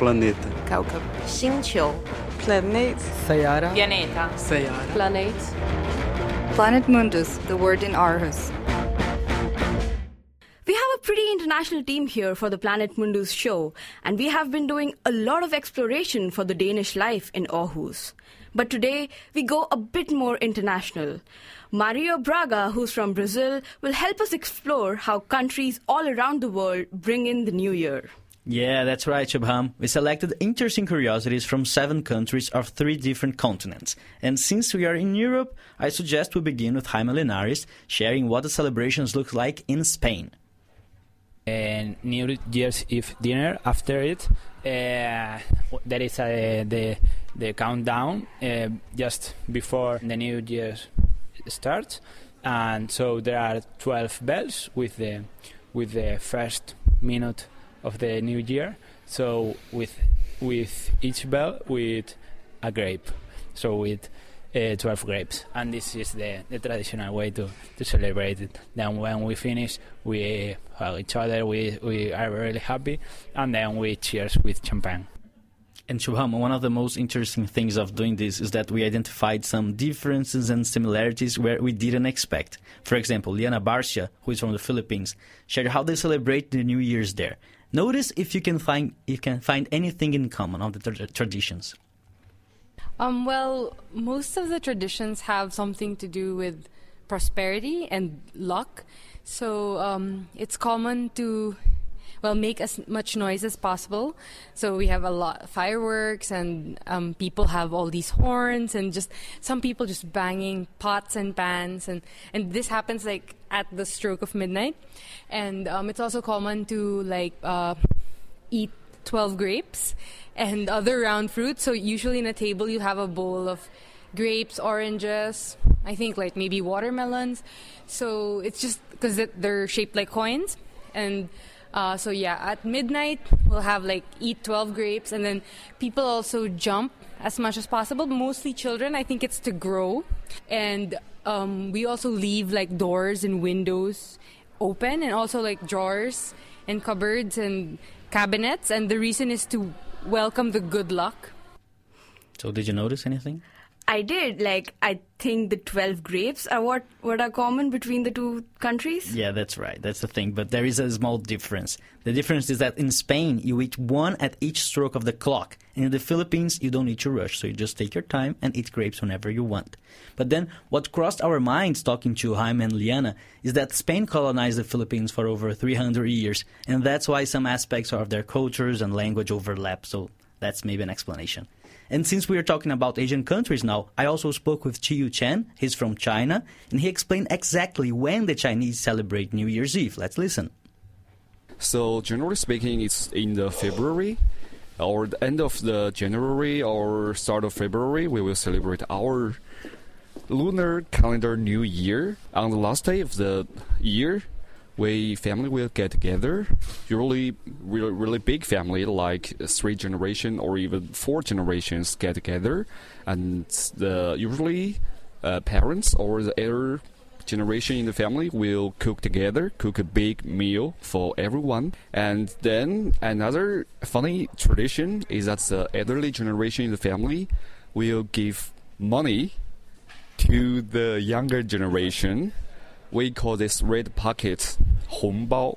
planeta. Kaukab. 星球 Planet. Sayara. Pianeta. Sayara. Planet. Planet Mundus, the word in Aarhus. We have a pretty international team here for the Planet Mundus show, and we have been doing a lot of exploration for the Danish life in Aarhus. But today, we go a bit more international. Mario Braga, who's from Brazil, will help us explore how countries all around the world bring in the new year. Yeah, that's right, Shubham. We selected interesting curiosities from seven countries of three different continents. And since we are in Europe, I suggest we begin with Jaime Linares sharing what the celebrations look like in Spain. And New Year's Eve dinner after it, uh, there is uh, the the countdown uh, just before the New Year starts, and so there are 12 bells with the with the first minute of the new year. So with with each bell with a grape, so with uh, 12 grapes, and this is the, the traditional way to, to celebrate it. Then when we finish, we hug each other, we, we are really happy, and then we cheers with champagne. And Shubham, one of the most interesting things of doing this is that we identified some differences and similarities where we didn't expect. For example, Liana Barcia, who is from the Philippines, shared how they celebrate the New Year's there. Notice if you can find you can find anything in common on the tra- traditions. Um, well, most of the traditions have something to do with prosperity and luck. So um, it's common to well make as much noise as possible. So we have a lot of fireworks, and um, people have all these horns, and just some people just banging pots and pans, and and this happens like at the stroke of midnight. And um, it's also common to like uh, eat 12 grapes and other round fruits. So usually in a table you have a bowl of grapes, oranges, I think like maybe watermelons. So it's just because they're shaped like coins. And uh, so yeah, at midnight we'll have like eat 12 grapes and then people also jump as much as possible. Mostly children. I think it's to grow. And um, we also leave like doors and windows open and also like drawers and cupboards and cabinets. And the reason is to welcome the good luck. So, did you notice anything? I did. Like, I think the 12 grapes are what, what are common between the two countries. Yeah, that's right. That's the thing. But there is a small difference. The difference is that in Spain, you eat one at each stroke of the clock. And in the Philippines, you don't need to rush. So you just take your time and eat grapes whenever you want. But then, what crossed our minds talking to Jaime and Liana is that Spain colonized the Philippines for over 300 years. And that's why some aspects of their cultures and language overlap. So that's maybe an explanation. And since we are talking about Asian countries now, I also spoke with Chiyu Chen. He's from China, and he explained exactly when the Chinese celebrate New Year's Eve. Let's listen. So, generally speaking, it's in the February or the end of the January or start of February. We will celebrate our lunar calendar New Year on the last day of the year we family will get together. Usually, really, really big family, like three generation or even four generations, get together, and the usually uh, parents or the elder generation in the family will cook together, cook a big meal for everyone. And then another funny tradition is that the elderly generation in the family will give money to the younger generation we call this red pocket 红包.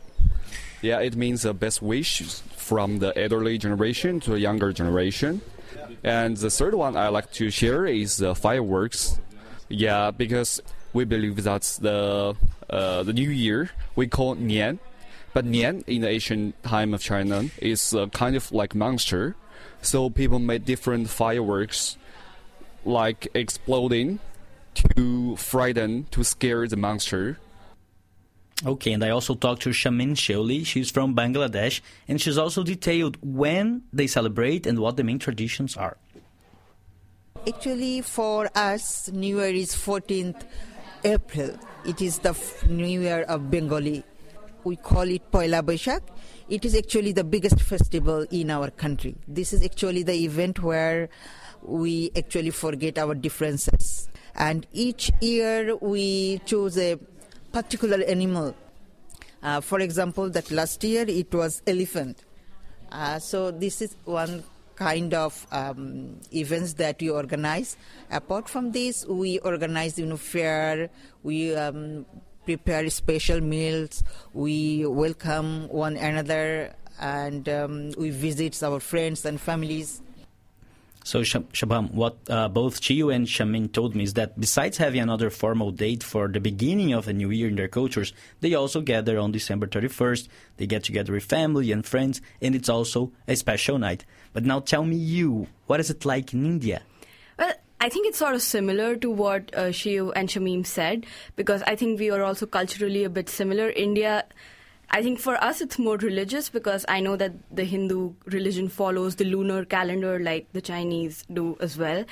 Yeah, it means the best wishes from the elderly generation to the younger generation. And the third one I like to share is the fireworks. Yeah, because we believe that's the uh, the new year we call Nian, but Nian in the ancient time of China is kind of like monster. So people made different fireworks, like exploding to frighten, to scare the monster. Okay, and I also talked to Shamin Shaoli. She's from Bangladesh, and she's also detailed when they celebrate and what the main traditions are. Actually, for us, New Year is 14th April. It is the New Year of Bengali. We call it Poila Boishak. It is actually the biggest festival in our country. This is actually the event where we actually forget our differences and each year we choose a particular animal. Uh, for example, that last year it was elephant, Uh, so this is one kind of um, events that we organize. Apart from this, we organize you know fair. We um, prepare special meals. We welcome one another, and um, we visit our friends and families. So, Shab- Shubham, what uh, both Chiyu and Shamin told me is that besides having another formal date for the beginning of a new year in their cultures, they also gather on December 31st. They get together with family and friends, and it's also a special night. But now tell me you, what is it like in India? Well, I think it's sort of similar to what uh, Shiv and Shamim said because I think we are also culturally a bit similar. India, I think for us it's more religious because I know that the Hindu religion follows the lunar calendar like the Chinese do as well.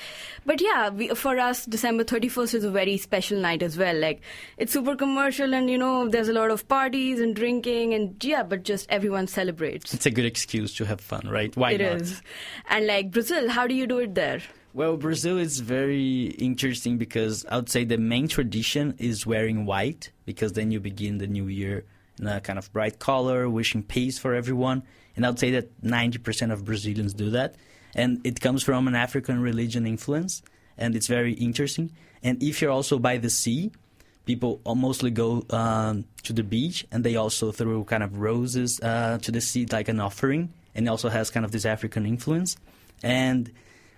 But yeah, we, for us, December 31st is a very special night as well. Like it's super commercial and you know there's a lot of parties and drinking and yeah, but just everyone celebrates. It's a good excuse to have fun, right? Why It not? is. And like Brazil, how do you do it there? Well, Brazil is very interesting because I would say the main tradition is wearing white because then you begin the new year in a kind of bright color, wishing peace for everyone. And I would say that 90% of Brazilians do that. And it comes from an African religion influence, and it's very interesting. And if you're also by the sea, people mostly go um, to the beach and they also throw kind of roses uh, to the sea like an offering and it also has kind of this african influence and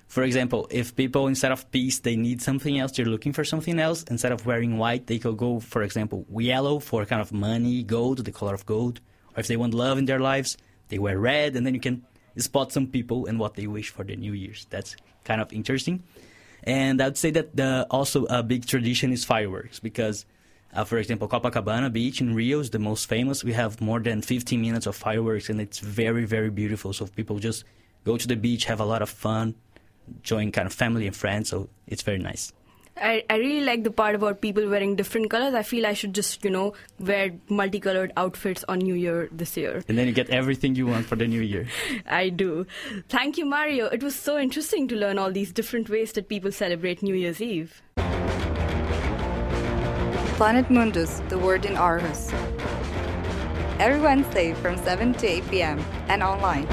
for example if people instead of peace they need something else they're looking for something else instead of wearing white they could go for example yellow for kind of money gold the color of gold or if they want love in their lives they wear red and then you can spot some people and what they wish for the new year's that's kind of interesting and I'd say that the, also a big tradition is fireworks because, uh, for example, Copacabana Beach in Rio is the most famous. We have more than 15 minutes of fireworks, and it's very, very beautiful. So people just go to the beach, have a lot of fun, join kind of family and friends. So it's very nice. I, I really like the part about people wearing different colors. I feel I should just, you know, wear multicolored outfits on New Year this year. And then you get everything you want for the new year. I do. Thank you, Mario. It was so interesting to learn all these different ways that people celebrate New Year's Eve. Planet Mundus, the word in Aarhus. Every Wednesday from 7 to 8 p.m. and online.